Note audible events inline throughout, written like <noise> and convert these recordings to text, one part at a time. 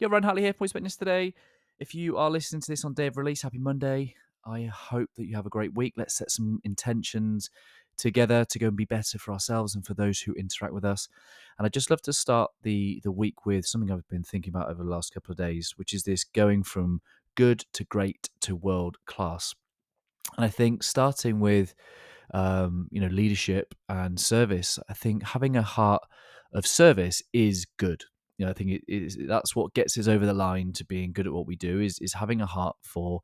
Yeah, Ryan Hartley here, Voice Witness today. If you are listening to this on day of release, happy Monday. I hope that you have a great week. Let's set some intentions together to go and be better for ourselves and for those who interact with us. And I'd just love to start the the week with something I've been thinking about over the last couple of days, which is this going from good to great to world class. And I think starting with um, you know leadership and service, I think having a heart of service is good you know, I think it is that's what gets us over the line to being good at what we do is is having a heart for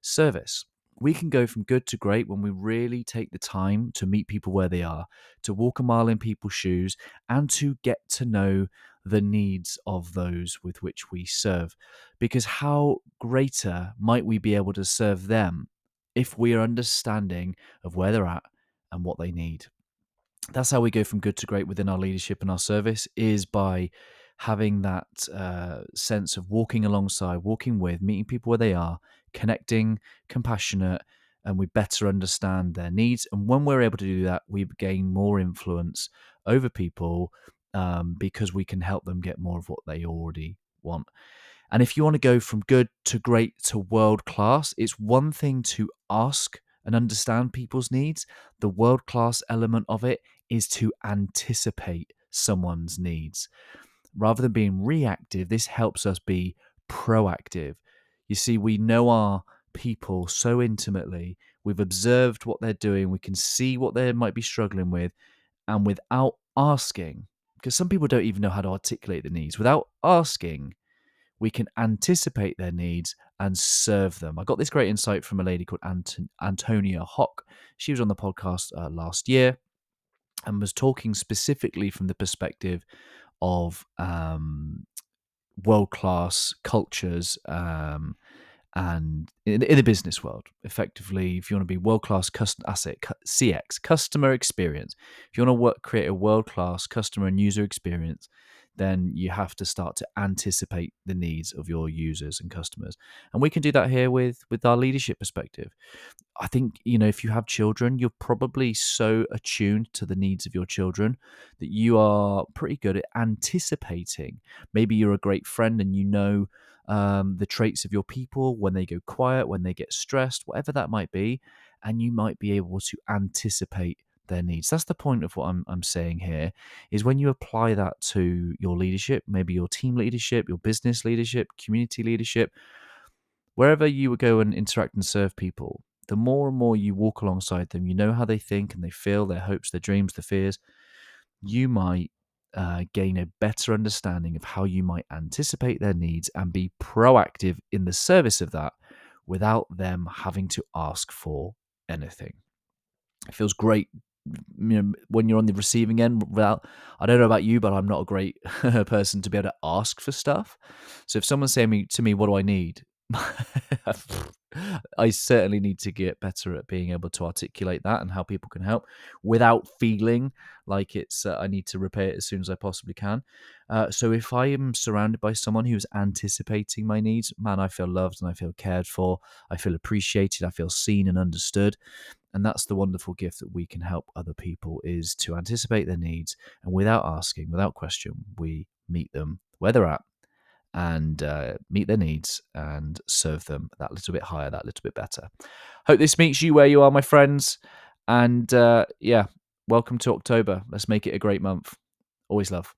service. We can go from good to great when we really take the time to meet people where they are, to walk a mile in people's shoes, and to get to know the needs of those with which we serve. Because how greater might we be able to serve them if we are understanding of where they're at and what they need? That's how we go from good to great within our leadership and our service is by having that uh, sense of walking alongside, walking with, meeting people where they are, connecting, compassionate, and we better understand their needs. And when we're able to do that, we gain more influence over people um, because we can help them get more of what they already want. And if you want to go from good to great to world class, it's one thing to ask and understand people's needs. The world class element of it is to anticipate someone's needs rather than being reactive, this helps us be proactive. You see, we know our people so intimately. We've observed what they're doing. We can see what they might be struggling with. And without asking, because some people don't even know how to articulate the needs, without asking, we can anticipate their needs and serve them. I got this great insight from a lady called Ant- Antonia Hock. She was on the podcast uh, last year and was talking specifically from the perspective of um, world class cultures um, and in, in, the business world. Effectively, if you want to be world class custom asset CX customer experience, if you want to work create a world class customer and user experience, then you have to start to anticipate the needs of your users and customers. And we can do that here with with our leadership perspective. I think you know if you have children you're probably so attuned to the needs of your children that you are pretty good at anticipating. Maybe you're a great friend and you know um, the traits of your people when they go quiet when they get stressed whatever that might be and you might be able to anticipate their needs. That's the point of what I'm, I'm saying here is when you apply that to your leadership, maybe your team leadership, your business leadership, community leadership, wherever you would go and interact and serve people, the more and more you walk alongside them, you know how they think and they feel, their hopes, their dreams, their fears, you might uh, gain a better understanding of how you might anticipate their needs and be proactive in the service of that without them having to ask for anything. It feels great you know when you're on the receiving end without i don't know about you but i'm not a great <laughs> person to be able to ask for stuff so if someone's saying me to me what do i need <laughs> I certainly need to get better at being able to articulate that and how people can help without feeling like it's uh, I need to repair it as soon as I possibly can. Uh, so if I am surrounded by someone who's anticipating my needs, man, I feel loved and I feel cared for. I feel appreciated. I feel seen and understood. And that's the wonderful gift that we can help other people is to anticipate their needs and without asking, without question, we meet them where they're at and uh, meet their needs and serve them that little bit higher, that little bit better. Hope this meets you where you are, my friends. And uh, yeah, welcome to October. Let's make it a great month. Always love.